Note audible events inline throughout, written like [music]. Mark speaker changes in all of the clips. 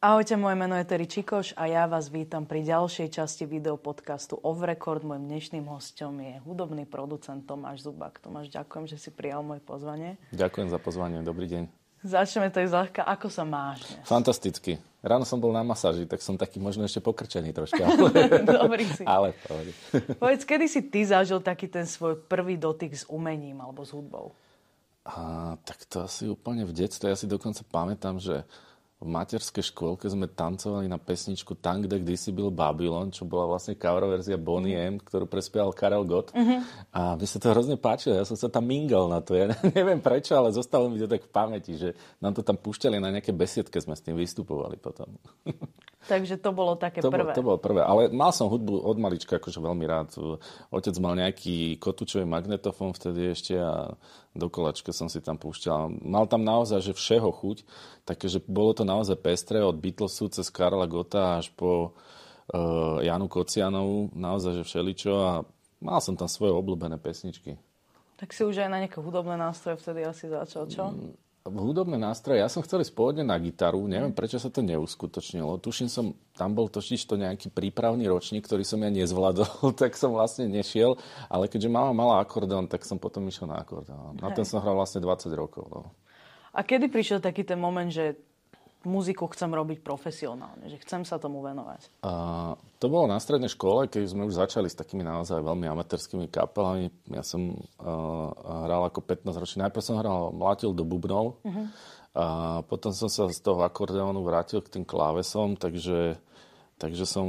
Speaker 1: Ahojte, moje meno je Terry Čikoš a ja vás vítam pri ďalšej časti videopodcastu Off Record. Mojím dnešným hostom je hudobný producent Tomáš Zubak. Tomáš, ďakujem, že si prijal moje pozvanie.
Speaker 2: Ďakujem za pozvanie, dobrý deň.
Speaker 1: Začneme to zľahka. Ako sa máš dnes?
Speaker 2: Fantasticky. Ráno som bol na masáži, tak som taký možno ešte pokrčený troška. [laughs]
Speaker 1: Dobrý si.
Speaker 2: Ale [laughs]
Speaker 1: Povedz, kedy si ty zažil taký ten svoj prvý dotyk s umením alebo s hudbou?
Speaker 2: A, tak to asi úplne v detstve. Ja si dokonca pamätám, že v materskej škôlke sme tancovali na pesničku Tam, kde kdysi byl Babylon, čo bola vlastne cover verzia Bonnie M, ktorú prespieval Karel Gott. Uh-huh. A mne sa to hrozne páčilo, ja som sa tam mingal na to. Ja [laughs] neviem prečo, ale zostalo mi to tak v pamäti, že nám to tam púšťali na nejaké besiedke, sme s tým vystupovali potom. [laughs]
Speaker 1: Takže to bolo také
Speaker 2: to
Speaker 1: prvé.
Speaker 2: Bolo, to bolo prvé, ale mal som hudbu od malička akože veľmi rád. Otec mal nejaký kotúčový magnetofón vtedy ešte a do kolačka som si tam púšťal. Mal tam naozaj, že všeho chuť, takže bolo to naozaj pestré od Beatlesu cez Karla Gota až po uh, Janu Kocianovu, naozaj, že všeličo a mal som tam svoje obľúbené pesničky.
Speaker 1: Tak si už aj na nejaké hudobné nástroje vtedy asi začal, čo? Mm,
Speaker 2: hudobné nástroje, ja som chcel ísť pôvodne na gitaru, neviem prečo sa to neuskutočnilo. Tuším som, tam bol totiž to nejaký prípravný ročník, ktorý som ja nezvládol, [laughs] tak som vlastne nešiel, ale keďže mama mala akordeón, tak som potom išiel na akordeón. Na ten som hral vlastne 20 rokov. No.
Speaker 1: A kedy prišiel taký ten moment, že muziku chcem robiť profesionálne, že chcem sa tomu venovať?
Speaker 2: A, to bolo na strednej škole, keď sme už začali s takými naozaj veľmi amatérskými kapelami. Ja som uh, hral ako 15 ročný. Najprv som hral, mlátil do bubnov, uh-huh. a potom som sa z toho akordeónu vrátil k tým klávesom, takže, takže som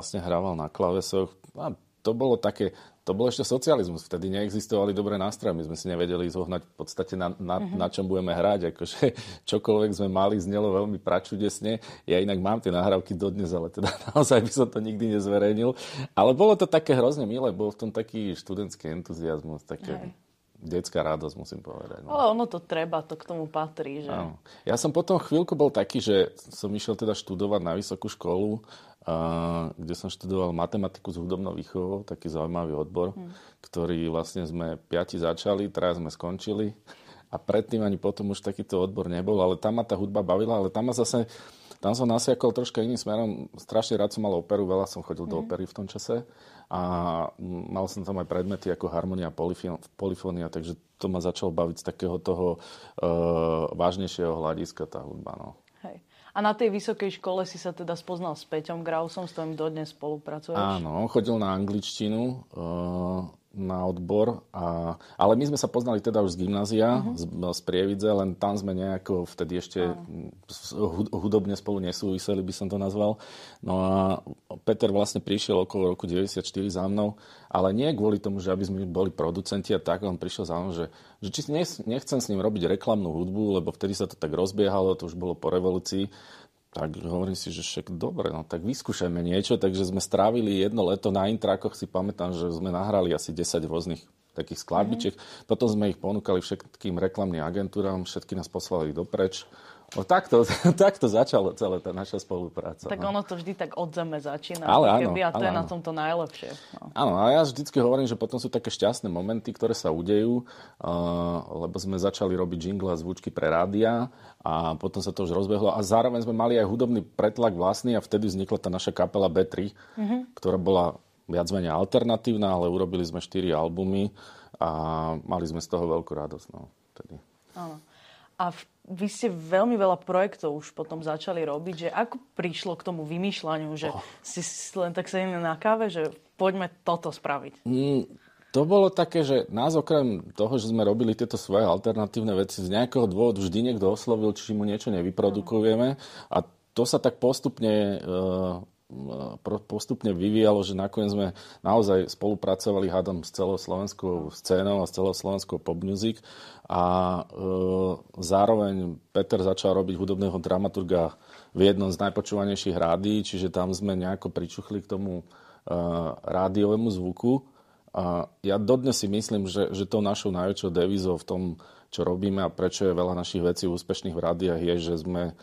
Speaker 2: vlastne hrával na klávesoch. A to bolo také, to bol ešte socializmus. Vtedy neexistovali dobré nástroje. My sme si nevedeli zohnať v podstate na, na, uh-huh. na čom budeme hrať. Akože [laughs] čokoľvek sme mali, znelo veľmi pračudesne. Ja inak mám tie nahrávky dodnes, ale teda [laughs] naozaj by som to nikdy nezverejnil. Ale bolo to také hrozne milé. Bol v tom taký študentský entuziasmus. Také... Hej detská radosť, musím povedať.
Speaker 1: No. Ale ono to treba, to k tomu patrí. Že...
Speaker 2: Ja som potom chvíľku bol taký, že som išiel teda študovať na vysokú školu kde som študoval matematiku s hudobnou výchovou, taký zaujímavý odbor, hmm. ktorý vlastne sme piati začali, teraz sme skončili a predtým ani potom už takýto odbor nebol, ale tam ma tá hudba bavila, ale tam ma zase, tam som nasiakol troška iným smerom. Strašne rád som mal operu, veľa som chodil hmm. do opery v tom čase a mal som tam aj predmety ako harmonia polifónia, takže to ma začalo baviť z takého toho uh, vážnejšieho hľadiska tá hudba. No.
Speaker 1: A na tej vysokej škole si sa teda spoznal s Peťom Grausom, s ktorým dodnes spolupracuješ?
Speaker 2: Áno, chodil na angličtinu uh, na odbor, a, ale my sme sa poznali teda už z gymnázia, uh-huh. z, z Prievidze, len tam sme nejako vtedy ešte uh-huh. hudobne spolu nesúviseli, by som to nazval. No a Peter vlastne prišiel okolo roku 94 za mnou, ale nie kvôli tomu, že aby sme boli producenti a tak, on prišiel za mnou, že, že či nechcem s ním robiť reklamnú hudbu, lebo vtedy sa to tak rozbiehalo, to už bolo po revolúcii, tak hovorím si, že však dobre, no tak vyskúšajme niečo. Takže sme strávili jedno leto na intrakoch, si pamätám, že sme nahrali asi 10 rôznych takých skladbičiek. Mm-hmm. Potom sme ich ponúkali všetkým reklamným agentúram, všetky nás poslali dopreč. No takto, [laughs] takto začala celá tá naša spolupráca.
Speaker 1: Tak
Speaker 2: no.
Speaker 1: ono to vždy tak od zeme začína.
Speaker 2: Ale áno,
Speaker 1: keby, a to
Speaker 2: ale
Speaker 1: je
Speaker 2: áno.
Speaker 1: na tomto najlepšie. No.
Speaker 2: Áno, a ja vždycky hovorím, že potom sú také šťastné momenty, ktoré sa udejú, uh, lebo sme začali robiť jingle a zvučky pre rádia a potom sa to už rozbehlo a zároveň sme mali aj hudobný pretlak vlastný a vtedy vznikla tá naša kapela B3, mm-hmm. ktorá bola viac menej alternatívna, ale urobili sme 4 albumy a mali sme z toho veľkú radosť. No, vtedy.
Speaker 1: Áno. A v, vy ste veľmi veľa projektov už potom začali robiť, že ako prišlo k tomu vymýšľaniu, že oh. si len tak sedeli na káve, že poďme toto spraviť?
Speaker 2: Mm, to bolo také, že nás okrem toho, že sme robili tieto svoje alternatívne veci, z nejakého dôvodu vždy niekto oslovil, či mu niečo nevyprodukujeme a to sa tak postupne uh, postupne vyvíjalo, že nakoniec sme naozaj spolupracovali hádam s celou slovenskou scénou a s celou slovenskou pop music a e, zároveň Peter začal robiť hudobného dramaturga v jednom z najpočúvanejších rádií, čiže tam sme nejako pričuchli k tomu e, rádiovému zvuku. A ja dodnes si myslím, že, že tou našou najväčšou devizou v tom čo robíme a prečo je veľa našich vecí úspešných v rádiách, je, že sme eh,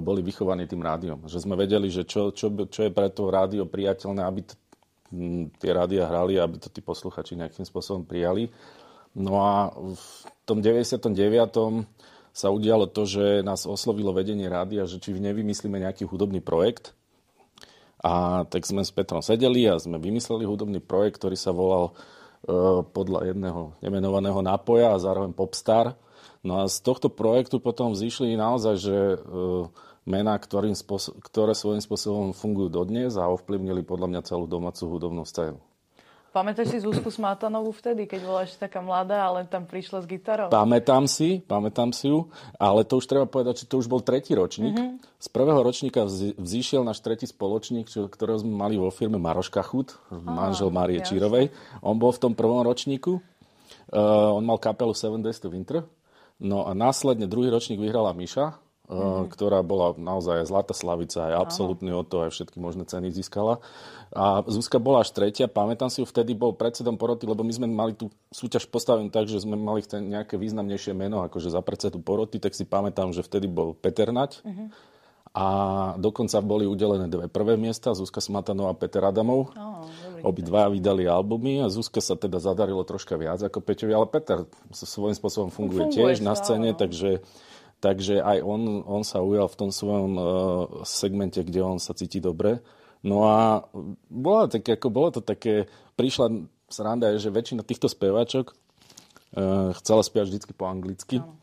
Speaker 2: boli vychovaní tým rádiom. Že sme vedeli, že čo, čo, čo je pre to rádio priateľné, aby t- tie rádia hrali, aby to tí posluchači nejakým spôsobom prijali. No a v tom 99 sa udialo to, že nás oslovilo vedenie rádia, že či nevymyslíme nejaký hudobný projekt. A tak sme s Petrom sedeli a sme vymysleli hudobný projekt, ktorý sa volal podľa jedného nemenovaného nápoja a zároveň Popstar. No a z tohto projektu potom vzýšli naozaj, že uh, mená, ktoré svojím spôsobom fungujú dodnes a ovplyvnili podľa mňa celú domácu hudobnú scénu.
Speaker 1: Pamätáš si Zuzku Smatanovú vtedy, keď bola ešte taká mladá, ale tam prišla s gitarou?
Speaker 2: Pamätám si, pamätám si ju, ale to už treba povedať, že to už bol tretí ročník. Mm-hmm. Z prvého ročníka vzýšiel náš tretí spoločník, čo, ktorého sme mali vo firme Maroška Chud, manžel Márie Čírovej. On bol v tom prvom ročníku. Uh, on mal kapelu Seven Days to Winter. No a následne druhý ročník vyhrala Miša, mm-hmm. ktorá bola naozaj zlatá slavica, aj absolútny o to, aj všetky možné ceny získala. A Zuzka bola až tretia, pamätám si ju, vtedy bol predsedom poroty, lebo my sme mali tú súťaž postavenú tak, že sme mali nejaké významnejšie meno, akože za predsedu poroty, tak si pamätám, že vtedy bol Peter Nať. Mm-hmm. A dokonca boli udelené dve prvé miesta, Zuzka Smatanová a Peter Adamov. Oh, Obidva vydali albumy a Zuzka sa teda zadarilo troška viac ako Peťovi, ale Peter svojím spôsobom funguje, funguje tiež na scéne, takže Takže aj on, on sa ujal v tom svojom uh, segmente, kde on sa cíti dobre. No a bola tak, ako, bolo to také, prišla sranda, že väčšina týchto speváčok uh, chcela spievať vždy po anglicky. No.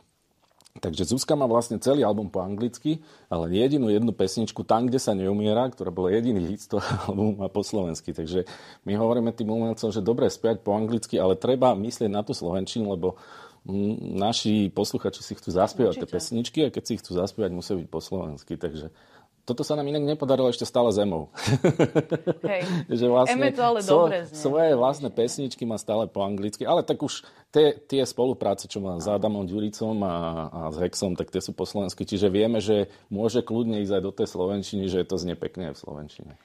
Speaker 2: Takže Zuzka má vlastne celý album po anglicky, ale jedinú jednu pesničku Tam, kde sa neumiera, ktorá bola jediný hit z toho [laughs] albumu má po slovensky. Takže my hovoríme tým umelcom, že dobre spiať po anglicky, ale treba myslieť na tú slovenčinu, lebo naši posluchači si chcú zaspievať Určite. tie pesničky a keď si chcú zaspievať, musia byť po slovensky. Takže toto sa nám inak nepodarilo ešte stále zemou.
Speaker 1: Hej. [laughs] že vlastne to ale svo, dobre
Speaker 2: znie. Svoje vlastné pesničky má stále po anglicky, ale tak už tie, tie spolupráce, čo má s Adamom Ďuricom a, a s Hexom, tak tie sú po slovensky. Čiže vieme, že môže kľudne ísť aj do tej slovenčiny, že je to znie pekne v slovenčine.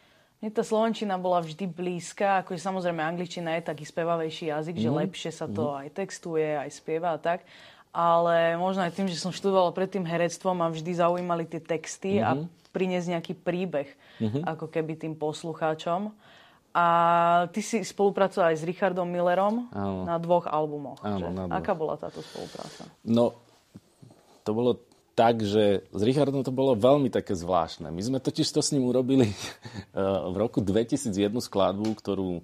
Speaker 1: Mne tá slovenčina bola vždy blízka, akože samozrejme angličtina je taký spevavejší jazyk, mm. že mhm. lepšie sa to mm. aj textuje, aj spieva a tak. Ale možno aj tým, že som študovala predtým herectvo, ma vždy zaujímali tie texty mm. a mhm. priniesť nejaký príbeh, mm-hmm. ako keby tým poslucháčom. A ty si spolupracoval aj s Richardom Millerom Áno. na dvoch albumoch. Áno, Na dvoch. Aká bola táto spolupráca?
Speaker 2: No, to bolo tak, že s Richardom to bolo veľmi také zvláštne. My sme totiž to s ním urobili [laughs] eh, v roku 2001 skladbu, ktorú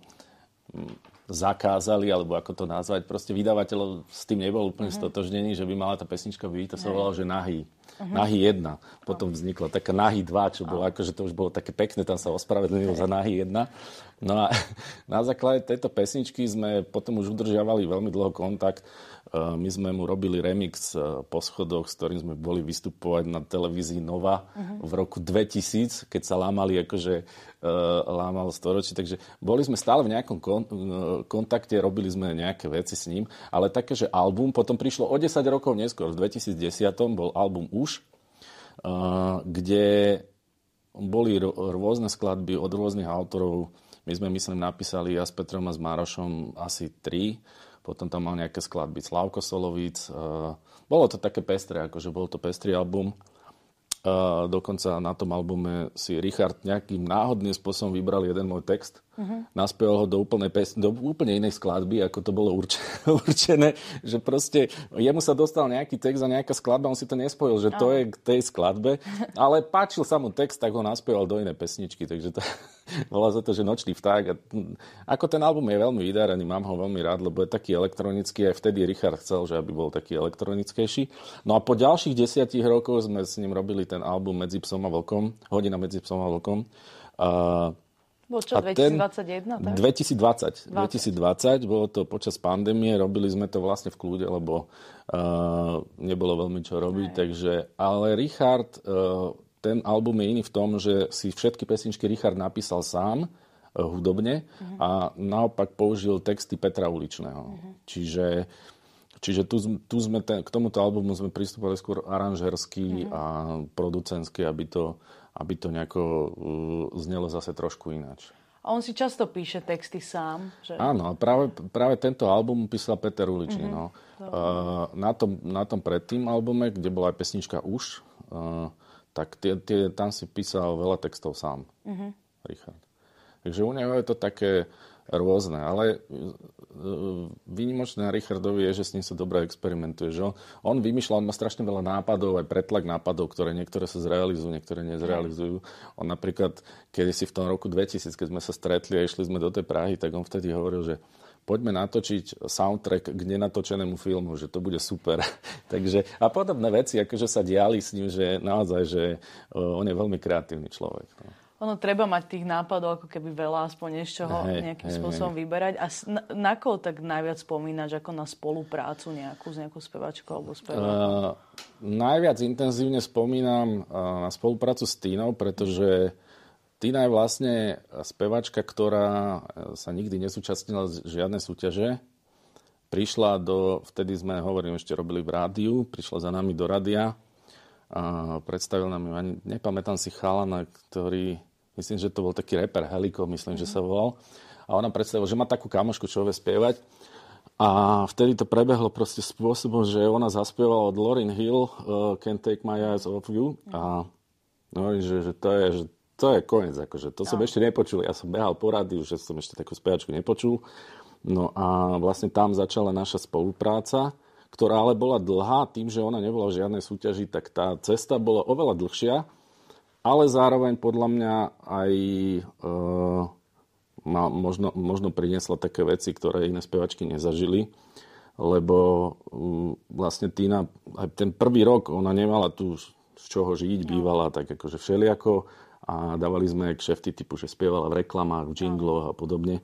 Speaker 2: hm, zakázali, alebo ako to nazvať. Proste vydavateľ s tým nebol úplne uh-huh. stotožnený, že by mala tá pesnička byť. To sa volalo, že Nahý. Uh-huh. Nahý 1. Potom vznikla taká Nahý 2, čo bolo uh-huh. akože to už bolo také pekné, tam sa ospravedlnil uh-huh. za Nahý 1. No a [laughs] na základe tejto pesničky sme potom už udržiavali veľmi dlho kontakt my sme mu robili remix e, po schodoch, s ktorým sme boli vystupovať na televízii Nova uh-huh. v roku 2000, keď sa lámali akože uh, lámal storočie. Takže boli sme stále v nejakom kon- e, kontakte, robili sme nejaké veci s ním, ale také, že album potom prišlo o 10 rokov neskôr, v 2010 bol album Už, kde boli rôzne skladby od rôznych autorov. My sme, myslím, napísali ja s Petrom a s Márošom asi tri potom tam mal nejaké skladby Slavko Solovic. Eh, bolo to také pestré, akože bol to pestrý album. Uh, dokonca na tom albume si Richard nejakým náhodným spôsobom vybral jeden môj text. Uh-huh. Naspieval ho do úplne, pes- do úplne inej skladby, ako to bolo urč- [laughs] určené. Že proste jemu sa dostal nejaký text a nejaká skladba, on si to nespojil, že to je k tej skladbe. [laughs] Ale páčil sa mu text, tak ho naspieval do inej pesničky. Takže to [laughs] volá za to, že Nočný vták. A, ako ten album je veľmi vydarený, mám ho veľmi rád, lebo je taký elektronický. Aj vtedy Richard chcel, že aby bol taký elektronickejší. No a po ďalších desiatich rokoch sme s ním robili ten album Medzi psom a vlkom, Hodina medzi psom a vlkom. A
Speaker 1: bol čo, 2021? Tak?
Speaker 2: 2020. 20. 2020, bolo to počas pandémie, robili sme to vlastne v kľude, lebo uh, nebolo veľmi čo robiť, Aj. takže, ale Richard, uh, ten album je iný v tom, že si všetky pesničky Richard napísal sám, uh, hudobne, uh-huh. a naopak použil texty Petra Uličného. Uh-huh. Čiže Čiže tu, tu sme ten, k tomuto albumu sme pristúpali skôr aranžersky uh-huh. a producentsky, aby to aby to nejako uh, znelo zase trošku ináč.
Speaker 1: A on si často píše texty sám. Že...
Speaker 2: Áno, práve, práve tento album písal Peter Uličný. Mm-hmm. No. Uh, na, tom, na tom predtým albume, kde bola aj pesnička Už, uh, tak tie, tie, tam si písal veľa textov sám, mm-hmm. Richard. Takže u neho je to také, rôzne, ale výnimočné na Richardovi je, že s ním sa dobre experimentuje. Že on, on vymýšľa, on má strašne veľa nápadov, aj pretlak nápadov, ktoré niektoré sa zrealizujú, niektoré nezrealizujú. On napríklad, keď si v tom roku 2000, keď sme sa stretli a išli sme do tej Prahy, tak on vtedy hovoril, že poďme natočiť soundtrack k nenatočenému filmu, že to bude super. [laughs] Takže, a podobné veci, akože sa diali s ním, že naozaj, že on je veľmi kreatívny človek. No.
Speaker 1: Ono treba mať tých nápadov ako keby veľa, aspoň z čoho hey, nejakým hey, spôsobom hey. vyberať. A na, na koho tak najviac spomínaš ako na spoluprácu nejakú s nejakou spevačkou alebo spevákom? Uh,
Speaker 2: najviac intenzívne spomínam uh, na spoluprácu s Tínou, pretože Tina je vlastne spevačka, ktorá sa nikdy nesúčastnila z žiadnej súťaže. Prišla do, vtedy sme, hovorím, ešte robili v rádiu, prišla za nami do rádia a predstavil nám ju, nepamätám si chalana, ktorý, myslím, že to bol taký reper Heliko, myslím, mm. že sa volal. A ona predstavila, že má takú kamošku, čo vie spievať. A vtedy to prebehlo proste spôsobom, že ona zaspievala od Lauryn Hill uh, Can't Take My Eyes Off You. A no, že, že to je, že to je koniec. Akože. To som no. ešte nepočul. Ja som behal po rádiu, že som ešte takú spevačku nepočul. No a vlastne tam začala naša spolupráca, ktorá ale bola dlhá. Tým, že ona nebola v žiadnej súťaži, tak tá cesta bola oveľa dlhšia. Ale zároveň podľa mňa aj e, ma možno, možno priniesla také veci, ktoré iné spevačky nezažili. Lebo um, vlastne Tina, aj ten prvý rok, ona nemala tu z čoho žiť, no. bývala tak akože všelijako a dávali sme kšefty typu, že spievala v reklamách, v jingloch a podobne.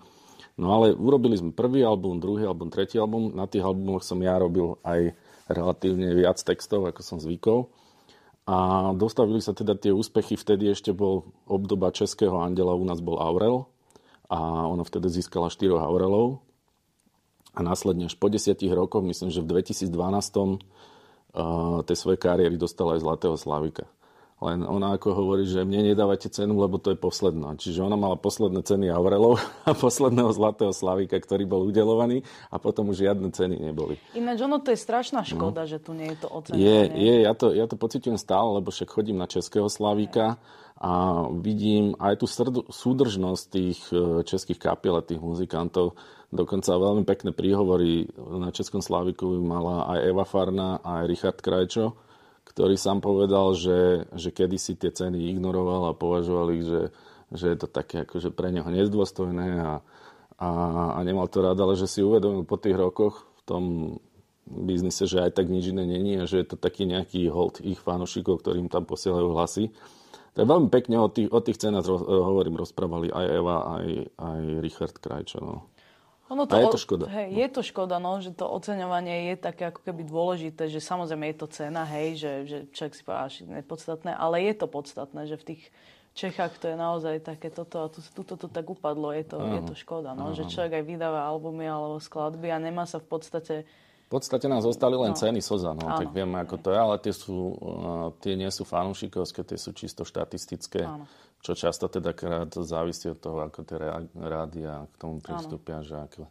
Speaker 2: No ale urobili sme prvý album, druhý album, tretí album. Na tých albumoch som ja robil aj relatívne viac textov, ako som zvykol. A dostavili sa teda tie úspechy. Vtedy ešte bol obdoba Českého andela, u nás bol Aurel. A ona vtedy získala štyroch Aurelov. A následne až po desiatich rokoch, myslím, že v 2012 uh, tej svojej kariéry dostala aj Zlatého Slavika. Len ona ako hovorí, že mne nedávate cenu, lebo to je posledná. Čiže ona mala posledné ceny Aurelov [laughs] a posledného zlatého Slavika, ktorý bol udelovaný a potom už žiadne ceny neboli.
Speaker 1: Ináč ono to je strašná škoda, no. že tu nie je to ocenovanie.
Speaker 2: Je, je ja, to, ja to pocitujem stále, lebo však chodím na Českého Slavika a vidím aj tú súdržnosť tých e, českých kapiel a tých muzikantov. Dokonca veľmi pekné príhovory na Českom Slaviku mala aj Eva Farna, aj Richard Krajčo ktorý sám povedal, že, že kedysi tie ceny ignoroval a považoval ich, že, že je to také akože pre neho nezdôstojné a, a, a nemal to rád, ale že si uvedomil po tých rokoch v tom biznise, že aj tak nič iné není a že je to taký nejaký hold ich fanúšikov, ktorým tam posielajú hlasy. Tak veľmi pekne o tých, o tých cenách hovorím, rozprávali aj Eva, aj, aj Richard Krajčo. No. Ono to, a je to škoda.
Speaker 1: Hej, je to škoda, no, že to oceňovanie je také ako keby dôležité, že samozrejme je to cena, hej, že, že človek si povedal, že nepodstatné, ale je to podstatné, že v tých Čechách to je naozaj také toto a tu, tuto to tak upadlo, je to, je to škoda, no, že človek aj vydáva albumy alebo skladby a nemá sa v podstate
Speaker 2: v podstate nás zostali len no. ceny Soza, no, tak vieme, ako to je, ale tie, sú, uh, tie nie sú fanúšikovské, tie sú čisto štatistické. Áno čo často teda krát závisí od toho, ako tie rádia k tomu pristúpia, že ako,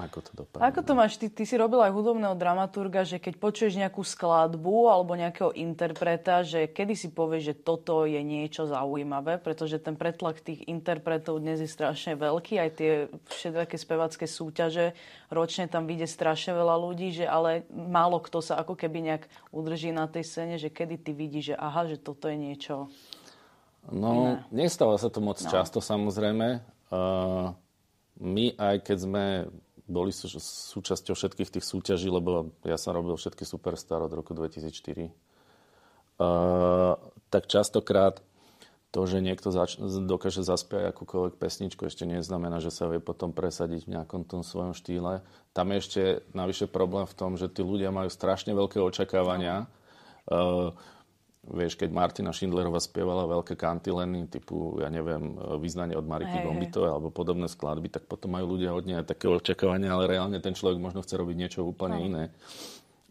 Speaker 2: ako to dopadne.
Speaker 1: Ako to máš? Ty, ty si robil aj hudobného dramaturga, že keď počuješ nejakú skladbu alebo nejakého interpreta, že kedy si povieš, že toto je niečo zaujímavé, pretože ten pretlak tých interpretov dnes je strašne veľký, aj tie všetké spevacké súťaže, ročne tam vyjde strašne veľa ľudí, že ale málo kto sa ako keby nejak udrží na tej scéne, že kedy ty vidíš, že aha, že toto je niečo
Speaker 2: No, ne. nestáva sa to moc no. často samozrejme. Uh, my aj keď sme boli sú, súčasťou všetkých tých súťaží, lebo ja som robil všetky Superstar od roku 2004, uh, tak častokrát to, že niekto zač- dokáže zaspiať akúkoľvek pesničku, ešte neznamená, že sa vie potom presadiť v nejakom tom svojom štýle. Tam je ešte navyše problém v tom, že tí ľudia majú strašne veľké očakávania. Uh, Vieš, keď Martina Schindlerová spievala veľké kantileny, typu, ja neviem, význanie od Mariky Gombitovej alebo podobné skladby, tak potom majú ľudia od nej také očakávania, ale reálne ten človek možno chce robiť niečo úplne no. iné.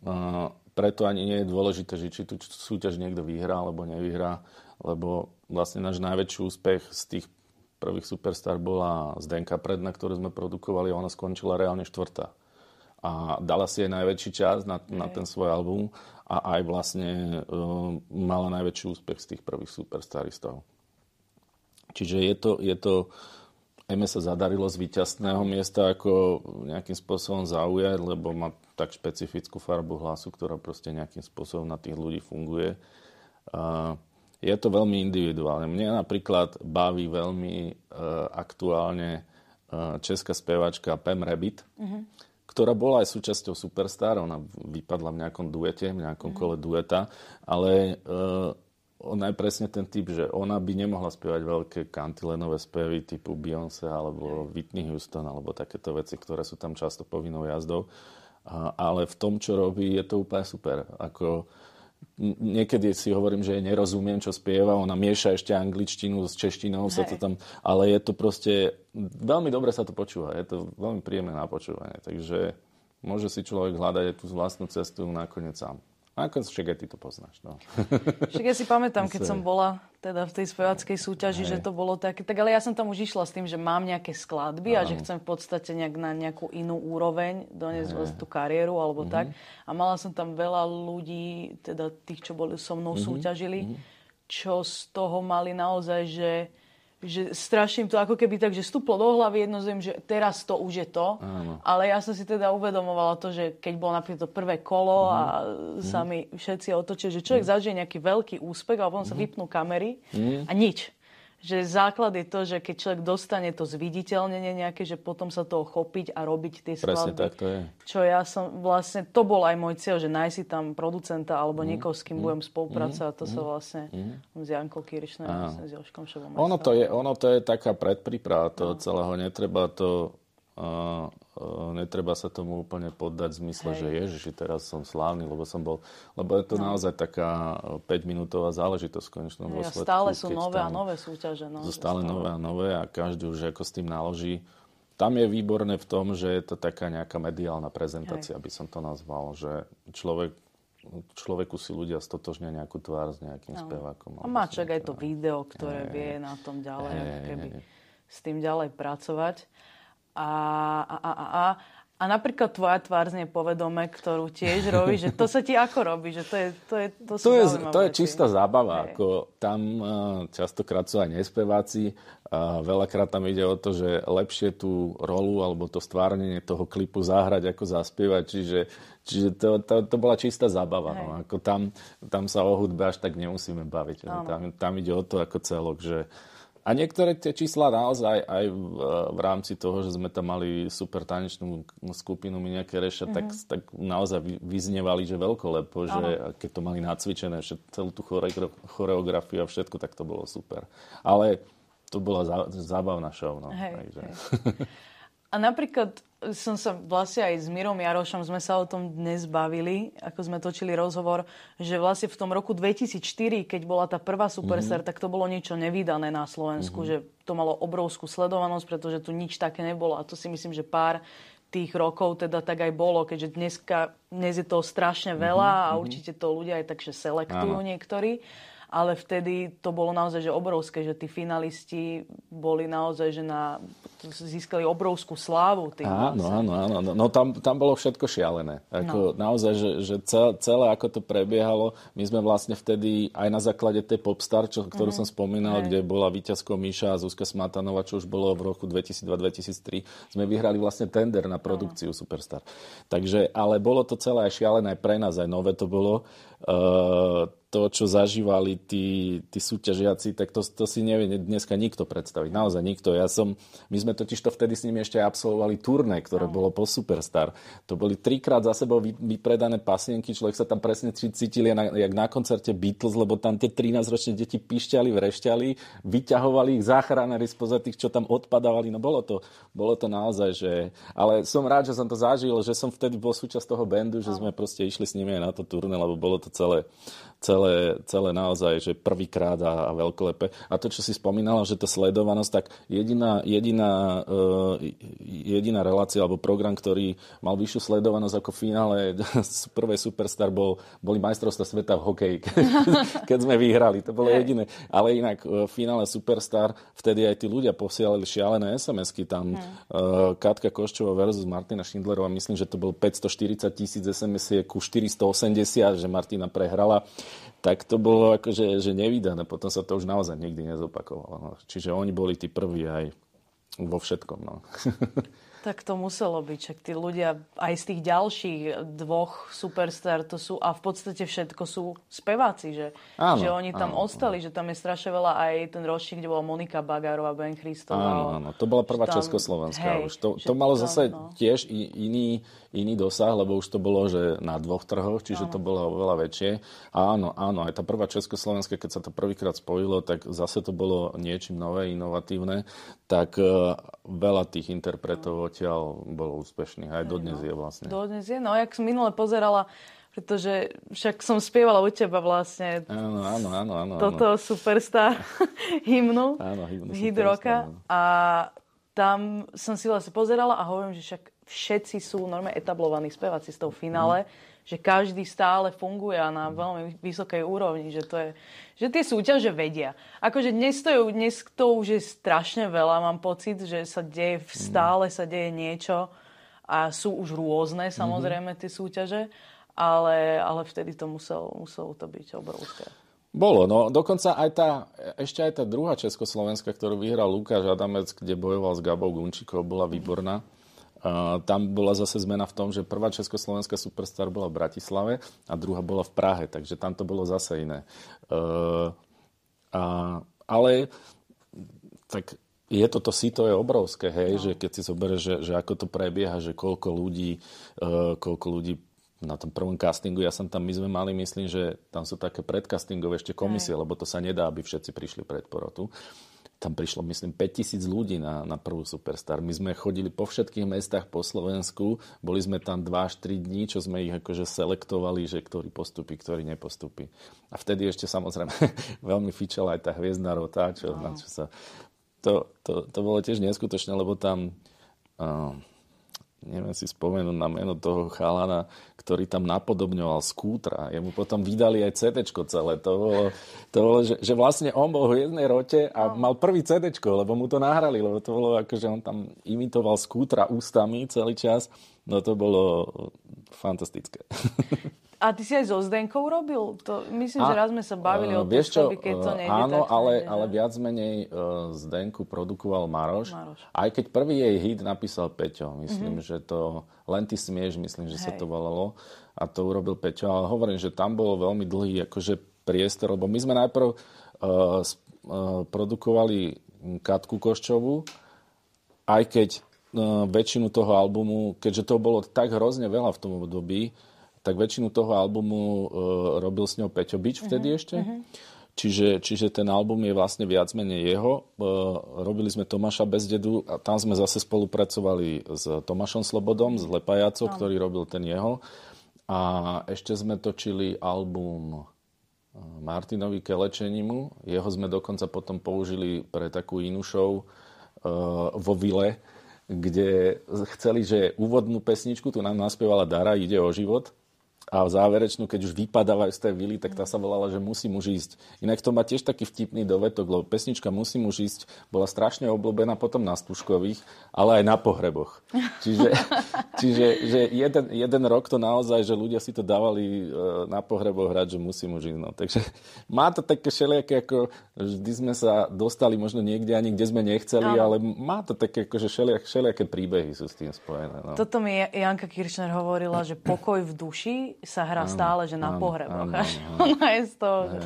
Speaker 2: Uh, preto ani nie je dôležité, že či tú súťaž niekto vyhrá alebo nevyhrá, lebo vlastne náš najväčší úspech z tých prvých Superstar bola Zdenka Predna, ktorú sme produkovali a ona skončila reálne štvrtá. A dala si aj najväčší čas na, na ten svoj album a aj vlastne uh, mala najväčší úspech z tých prvých superstaristov. Čiže je to, je to Eme sa zadarilo z víťazného miesta ako nejakým spôsobom zaujať, lebo má tak špecifickú farbu hlasu, ktorá proste nejakým spôsobom na tých ľudí funguje. Je to veľmi individuálne. Mne napríklad baví veľmi aktuálne česká spevačka Pam Rabbit, uh-huh. Ktorá bola aj súčasťou Superstar. Ona vypadla v nejakom duete, v nejakom uh-huh. kole dueta, ale ona je presne ten typ, že ona by nemohla spievať veľké kantilenové spevy typu Beyoncé alebo Whitney Houston alebo takéto veci, ktoré sú tam často povinnou jazdou. Ale v tom, čo robí, je to úplne super. Ako, niekedy si hovorím, že nerozumiem, čo spieva, ona mieša ešte angličtinu s češtinou, sa to tam, ale je to proste, veľmi dobre sa to počúva, je to veľmi príjemné na počúvanie, takže môže si človek hľadať tú vlastnú cestu nakoniec sám. Ako však aj ty to poznáš. No. [laughs]
Speaker 1: Však ja si pamätám, keď som bola teda v tej spevackej súťaži, Hej. že to bolo také. Tak ale ja som tam už išla s tým, že mám nejaké skladby a že chcem v podstate nejak na nejakú inú úroveň doniesť tú kariéru alebo mm-hmm. tak. A mala som tam veľa ľudí, teda tých, čo boli so mnou mm-hmm. súťažili, mm-hmm. čo z toho mali naozaj, že že strašne to ako keby tak, že stúplo do hlavy jedno zem, že teraz to už je to. Áno. Ale ja som si teda uvedomovala to, že keď bolo napríklad to prvé kolo mm. a mm. sa mi všetci otočili, že človek mm. zažije nejaký veľký úspech a potom mm. sa vypnú kamery mm. a nič že základ je to, že keď človek dostane to zviditeľnenie nejaké, že potom sa toho chopiť a robiť tie skladby.
Speaker 2: Presne tak to je.
Speaker 1: Čo ja som vlastne, to bol aj môj cieľ, že nájsť si tam producenta alebo mm. niekoho, s kým mm. budem spolupracovať. Mm. To sa mhm. vlastne mm. s Jankou Kirišnou, vlastne s Joškom Šebom.
Speaker 2: Ono to, je, ono to je taká predpríprava toho no. celého. Netreba to uh, netreba sa tomu úplne poddať v zmysle, Hej. že ježiši, teraz som slávny, lebo som bol... Lebo je to no. naozaj taká 5-minútová záležitosť v konečnom
Speaker 1: Hej, dôsledku. Stále sú nové a nové súťaže. No,
Speaker 2: stále, stále nové a nové a každý už ako s tým naloží. Tam je výborné v tom, že je to taká nejaká mediálna prezentácia, Hej. aby som to nazval, že človek človeku si ľudia stotožnia nejakú tvár s nejakým no. spevákom.
Speaker 1: A má čak aj to video, ktoré hey, vie na tom ďalej, hey, keby hey. s tým ďalej pracovať. A, a, a, a, a napríklad tvoja tvár znie povedome, ktorú tiež robí, že to sa ti ako robí? Že to, je, to, je, to,
Speaker 2: to, je, to je čistá zábava. Ako tam uh, častokrát sú aj nespeváci. A veľakrát tam ide o to, že lepšie tú rolu alebo to stvárnenie toho klipu zahrať ako zaspievať. Čiže, čiže to, to, to bola čistá zábava. No. Ako tam, tam sa o hudbe až tak nemusíme baviť. Tam, tam ide o to ako celok, že a niektoré tie čísla naozaj aj v, v rámci toho, že sme tam mali super tanečnú skupinu mi nejaké reša, mm-hmm. tak, mhm. tak naozaj vyznievali, že veľkolepo, že keď to mali nacvičené, že celú tú choreografiu a všetko, tak to bolo super. Ale to bola zá, zábavná show. No. Hej, Takže. Hej. [laughs]
Speaker 1: A napríklad som sa vlastne aj s Mirom Jarošom sme sa o tom dnes bavili, ako sme točili rozhovor, že vlastne v tom roku 2004, keď bola tá prvá Superstar, mm-hmm. tak to bolo niečo nevydané na Slovensku, mm-hmm. že to malo obrovskú sledovanosť, pretože tu nič také nebolo. A to si myslím, že pár tých rokov teda tak aj bolo, keďže dneska, dnes je toho strašne veľa mm-hmm. a mhm. určite to ľudia aj takže selektujú Áno. niektorí ale vtedy to bolo naozaj že obrovské, že tí finalisti boli naozaj, že na, získali obrovskú slávu. Tým
Speaker 2: áno, vlastne. áno, áno. No, tam, tam bolo všetko šialené. Ako, no. Naozaj, že, že celé, ako to prebiehalo, my sme vlastne vtedy aj na základe tej Popstar, čo, ktorú mm-hmm. som spomínal, Hej. kde bola víťazkou Míša a Zuzka Smatanova, čo už bolo v roku 2002-2003, sme vyhrali vlastne tender na produkciu no. Superstar. Takže, ale bolo to celé aj šialené aj pre nás, aj nové to bolo. Uh, to, čo zažívali tí, tí súťažiaci, tak to, to si nevie dneska nikto predstaviť. Naozaj nikto. Ja som, my sme totiž to vtedy s nimi ešte absolvovali turné, ktoré no. bolo po Superstar. To boli trikrát za sebou vypredané pasienky, človek sa tam presne cítili na, jak na koncerte Beatles, lebo tam tie 13-ročné deti pišťali, vrešťali, vyťahovali ich záchranári spoza tých, čo tam odpadávali. No bolo to, bolo to naozaj, že... Ale som rád, že som to zažil, že som vtedy bol súčasť toho bandu, že sme proste išli s nimi aj na to turné, lebo bolo to celé celé, celé naozaj, že prvýkrát a, a veľkolepé. A to, čo si spomínala, že to sledovanosť, tak jediná, jediná, uh, jediná relácia alebo program, ktorý mal vyššiu sledovanosť ako finále [laughs] prvej Superstar, bol, boli majstrovstvá sveta v hokeji, [laughs] keď sme vyhrali. To bolo jediné. Ale inak v finále Superstar vtedy aj tí ľudia posielali šialené SMS-ky. Tam uh, Katka Koščová versus Martina Schindlerová, myslím, že to bolo 540 tisíc SMS ku 480, že Martina prehrala tak to bolo akože že nevydané. Potom sa to už naozaj nikdy nezopakovalo. No. Čiže oni boli tí prví aj vo všetkom. No. [laughs]
Speaker 1: Tak to muselo byť, však tí ľudia aj z tých ďalších dvoch superstar to sú a v podstate všetko sú speváci, že, áno, že oni tam áno, ostali, áno. že tam je strašne veľa aj ten ročník, kde bola Monika Bagárová, Ben Christová.
Speaker 2: Áno, áno, to bola prvá tam, Československá hej, už. To, to malo tam, zase no. tiež iný, iný dosah, lebo už to bolo, že na dvoch trhoch, čiže áno. to bolo oveľa väčšie. Áno, áno, aj tá prvá Československá, keď sa to prvýkrát spojilo, tak zase to bolo niečím nové, inovatívne, tak uh, veľa tých interpretov odtiaľ bol úspešný. Aj dodnes no. je vlastne.
Speaker 1: Dodnes je. No, jak som minule pozerala, pretože však som spievala u teba vlastne.
Speaker 2: Áno, áno, áno. áno
Speaker 1: toto áno. superstar [laughs] hymnu. Áno, hymnu Hit roka. A tam som si vlastne pozerala a hovorím, že však všetci sú normálne etablovaní speváci z toho finále. Mm že každý stále funguje a na veľmi vysokej úrovni, že to je, že tie súťaže vedia. Akože dnes to, je, dnes to už je strašne veľa, mám pocit, že sa deje, stále sa deje niečo a sú už rôzne samozrejme tie súťaže, ale, ale vtedy to muselo, muselo to byť obrovské.
Speaker 2: Bolo, no dokonca aj tá, ešte aj tá druhá Československa, ktorú vyhral Lukáš Adamec, kde bojoval s Gabou Gunčikou, bola výborná. Uh, tam bola zase zmena v tom, že prvá československá superstar bola v Bratislave a druhá bola v Prahe, takže tam to bolo zase iné. Uh, a, ale tak je toto sito je obrovské, hej, no. že keď si zoberieš, že, že ako to prebieha, že koľko ľudí, uh, koľko ľudí na tom prvom castingu, ja som tam, my sme mali, myslím, že tam sú také predcastingové ešte komisie, Aj. lebo to sa nedá, aby všetci prišli pred porotu tam prišlo, myslím, 5000 ľudí na, na prvú Superstar. My sme chodili po všetkých mestách po Slovensku, boli sme tam 2-3 dní, čo sme ich akože selektovali, že ktorý postupí, ktorý nepostupí. A vtedy ešte samozrejme [laughs] veľmi fičala aj tá hviezdna rota, čo, no. na čo sa... To, to, to bolo tiež neskutočné, lebo tam... Uh, neviem si spomenúť na meno toho chalana, ktorý tam napodobňoval skútra. Jemu potom vydali aj CD celé. To bolo, to bolo že, že vlastne on bol v jednej rote a no. mal prvý CD, lebo mu to nahrali, lebo to bolo ako, že on tam imitoval skútra ústami celý čas. No to bolo fantastické. [laughs]
Speaker 1: A ty si aj so Zdenkou robil? To, myslím, a, že raz sme sa bavili uh, o čo, keď to nejde.
Speaker 2: Áno, tak ale, nejde, ale viac menej uh, Zdenku produkoval Maroš. Maroš. Aj keď prvý jej hit napísal Peťo. Myslím, mm-hmm. že to Len ty smieš, myslím, že Hej. sa to volalo. A to urobil Peťo. Ale hovorím, že tam bolo veľmi dlhý akože priestor, lebo my sme najprv uh, uh, produkovali Katku Koščovú, aj keď uh, väčšinu toho albumu, keďže to bolo tak hrozne veľa v tom období, tak väčšinu toho albumu uh, robil s ňou Peťo Bič vtedy uh-huh, ešte. Uh-huh. Čiže, čiže ten album je vlastne viac menej jeho. Uh, robili sme Tomáša Bezdedu a tam sme zase spolupracovali s Tomášom Slobodom, s Lepajacom, no. ktorý robil ten jeho. A ešte sme točili album Martinovi Kelečenimu. Jeho sme dokonca potom použili pre takú inú show vo Vile, kde chceli, že úvodnú pesničku tu nám naspievala Dara, ide o život a v záverečnú, keď už vypadávajú z tej vily, tak tá sa volala, že musí muž ísť. Inak to má tiež taký vtipný dovetok, lebo pesnička Musí muž ísť bola strašne obľúbená potom na Stužkových, ale aj na pohreboch. Čiže, [laughs] čiže že jeden, jeden rok to naozaj, že ľudia si to dávali e, na pohreboch hrať, že musí muž ísť. No. Takže má to také všelijaké, ako vždy sme sa dostali možno niekde ani kde sme nechceli, ale má to také že všelijaké, všelijaké príbehy sú s tým spojené. No.
Speaker 1: Toto mi Janka Kirchner hovorila, že pokoj v duši sa hrá stále, že na áno, pohreboch. Áno, [laughs] áno. Ona je z toho, že,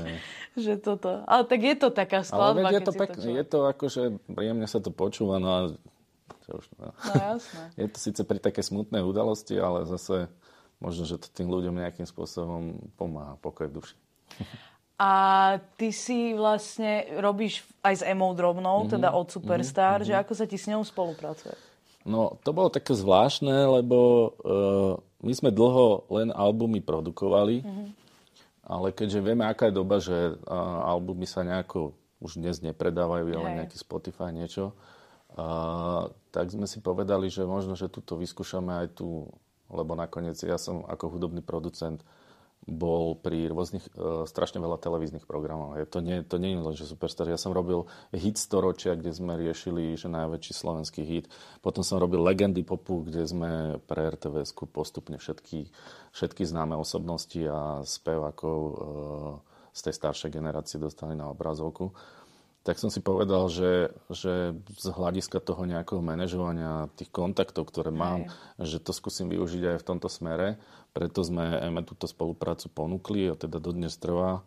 Speaker 1: že toto. Ale tak je to taká skladba.
Speaker 2: Ale je to, pek, to je to akože, príjemne sa to počúva, no a čo už, no.
Speaker 1: no jasné. [laughs]
Speaker 2: Je to síce pri také smutnej udalosti, ale zase možno, že to tým ľuďom nejakým spôsobom pomáha pokoj duši. [laughs]
Speaker 1: A ty si vlastne robíš aj s Emou Drobnou, mm-hmm, teda od Superstar, mm-hmm. že ako sa ti s ňou spolupracuje?
Speaker 2: No, to bolo také zvláštne, lebo uh, my sme dlho len albumy produkovali, mm-hmm. ale keďže vieme, aká je doba, že uh, albumy sa nejako už dnes nepredávajú, ale nejaký Spotify, niečo, uh, tak sme si povedali, že možno, že tuto vyskúšame aj tu, lebo nakoniec ja som ako hudobný producent bol pri rôznych, uh, strašne veľa televíznych programov. Je to nie, to nie je len, že Superstar. Ja som robil hit storočia, kde sme riešili, že najväčší slovenský hit. Potom som robil Legendy popu, kde sme pre rtvs postupne všetky, všetky známe osobnosti a spevákov uh, z tej staršej generácie dostali na obrazovku. Tak som si povedal, že, že z hľadiska toho nejakého manažovania tých kontaktov, ktoré mám, Hej. že to skúsim využiť aj v tomto smere. Preto sme Eme túto spoluprácu ponúkli a teda dodnes trvá,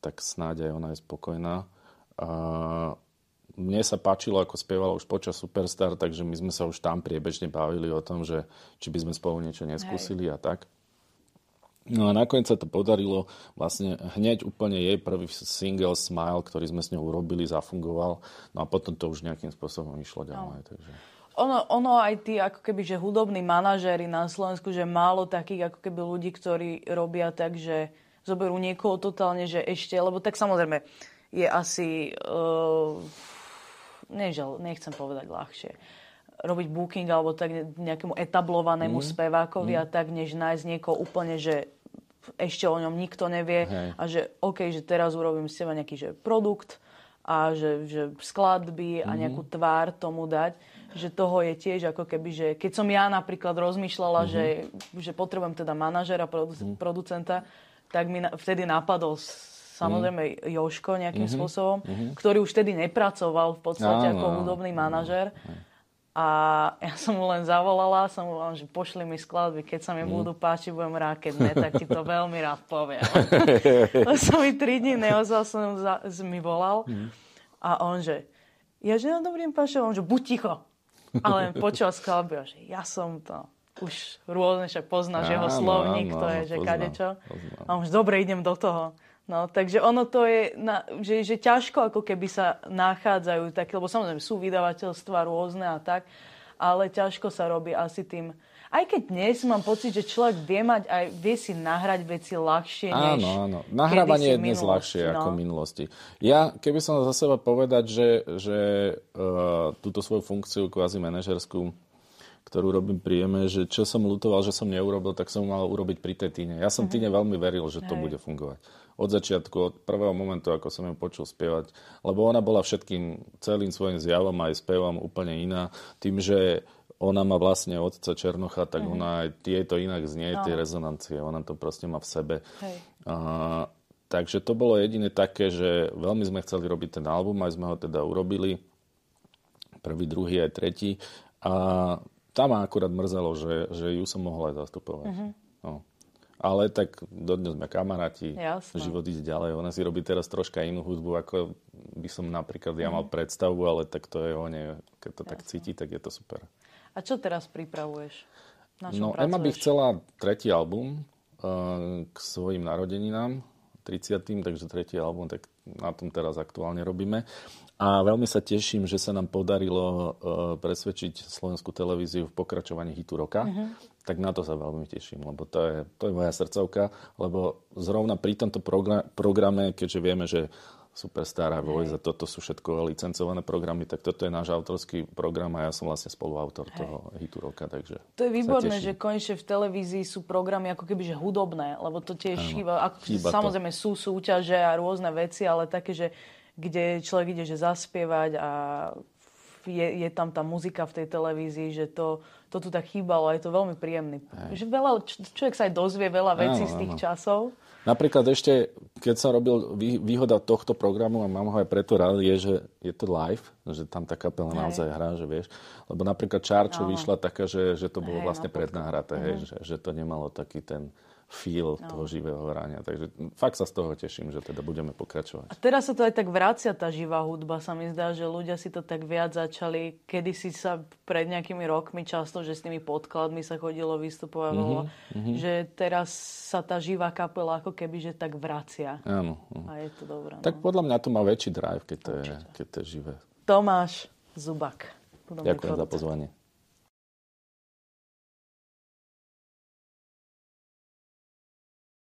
Speaker 2: tak snáď aj ona je spokojná. A mne sa páčilo, ako spievala už počas Superstar, takže my sme sa už tam priebežne bavili o tom, že či by sme spolu niečo neskúsili Hej. a tak. No a nakoniec sa to podarilo. Vlastne hneď úplne jej prvý single Smile, ktorý sme s ňou urobili, zafungoval. No a potom to už nejakým spôsobom išlo ďalej. No. Takže...
Speaker 1: Ono, ono aj tí ako keby, že hudobní manažéri na Slovensku, že málo takých ako keby ľudí, ktorí robia tak, že zoberú niekoho totálne, že ešte, lebo tak samozrejme je asi, uh, nežal, nechcem povedať ľahšie, robiť booking alebo tak nejakému etablovanému mm. spevákovi mm. a tak, než nájsť niekoho úplne, že ešte o ňom nikto nevie Hej. a že OK, že teraz urobím z teba nejaký že produkt a že, že skladby a mhm. nejakú tvár tomu dať, že toho je tiež ako keby, že keď som ja napríklad rozmýšľala, mm-hmm. že, že potrebujem teda manažera, produ- mm. producenta, tak mi na, vtedy napadol samozrejme. Joško nejakým mm-hmm. spôsobom, mm-hmm. ktorý už vtedy nepracoval v podstate Áno, ako hudobný manažer. Mm. A ja som mu len zavolala, som mu len, že pošli mi skladby, keď sa mi mm. budú páčiť, budem rád, keď ne, tak ti to [laughs] veľmi rád poviem. som mi tri dní neozval, som za, mi volal mm. a on, že ja, že no dobrým pašom, on, že buď ticho. Ale počul skladby a že ja som to už rôzne, však poznáš jeho slovník, to je, že kadečo. A on, že dobre, idem do toho. No, takže ono to je, na, že, že ťažko ako keby sa nachádzajú také, lebo samozrejme sú vydavateľstva rôzne a tak, ale ťažko sa robí asi tým, aj keď dnes mám pocit, že človek vie mať aj, vie si nahrať veci ľahšie,
Speaker 2: áno,
Speaker 1: než
Speaker 2: Áno, Nahrávanie je dnes ľahšie no. ako v minulosti. Ja, keby som za seba povedať, že, že uh, túto svoju funkciu kvázi manažerskú ktorú robím príjeme, že čo som lutoval, že som neurobil, tak som mal urobiť pri tej týne. Ja som mm-hmm. týne veľmi veril, že to Hej. bude fungovať od začiatku, od prvého momentu, ako som ju počul spievať, lebo ona bola všetkým, celým svojim zjavom aj spevom úplne iná. Tým, že ona má vlastne otca Černocha, tak mm-hmm. ona aj je to inak znie, no. tie rezonancie, ona to proste má v sebe. Hej. A, takže to bolo jediné také, že veľmi sme chceli robiť ten album, aj sme ho teda urobili. Prvý, druhý, aj tretí. A tam ma akurát mrzelo, že, že ju som mohol aj zastupovať. Mm-hmm. No. Ale tak dodnes sme kamaráti, Jasne. život ide ďalej. Ona si robí teraz troška inú hudbu, ako by som napríklad ja mal mhm. predstavu, ale tak to je o nej. Keď to Jasne. tak cíti, tak je to super.
Speaker 1: A čo teraz pripravuješ?
Speaker 2: Na no, pracuješ? Emma by chcela tretí album uh, k svojim narodeninám, 30. takže tretí album, tak na tom teraz aktuálne robíme. A veľmi sa teším, že sa nám podarilo uh, presvedčiť slovenskú televíziu v pokračovaní hitu roka. Uh-huh tak na to sa veľmi teším, lebo to je, to je moja srdcovka, lebo zrovna pri tomto programe, keďže vieme, že Superstar a Voice a toto sú všetko licencované programy, tak toto je náš autorský program a ja som vlastne spoluautor Hej. toho hitu roka, takže
Speaker 1: To je výborné, že konečne v televízii sú programy ako keby že hudobné, lebo to tiež chýba, ako, samozrejme to. sú súťaže a rôzne veci, ale také, že kde človek ide že zaspievať a je, je tam tá muzika v tej televízii, že to, to tu tak chýbalo a je to veľmi príjemný. Že veľa, človek sa aj dozvie veľa vecí áno, z tých áno. časov.
Speaker 2: Napríklad ešte, keď som robil výhoda tohto programu, a mám ho aj preto rád, je, že je to live, že tam tá kapela naozaj hrá, že vieš. Lebo napríklad Čárčo vyšla taká, že, že to bolo vlastne prednahraté, uh-huh. hej, mhm. že, že to nemalo taký ten feel no. toho živého hrania. Takže fakt sa z toho teším, že teda budeme pokračovať.
Speaker 1: A teraz sa to aj tak vracia, tá živá hudba. Sa mi zdá, že ľudia si to tak viac začali. Kedy si sa pred nejakými rokmi často, že s tými podkladmi sa chodilo vystupovať, mm-hmm. že teraz sa tá živá kapela ako keby, že tak vracia.
Speaker 2: Áno.
Speaker 1: A je to dobré.
Speaker 2: Tak no. podľa mňa to má väčší drive, keď to, je, keď to je živé.
Speaker 1: Tomáš Zubak.
Speaker 2: Ďakujem za pozvanie.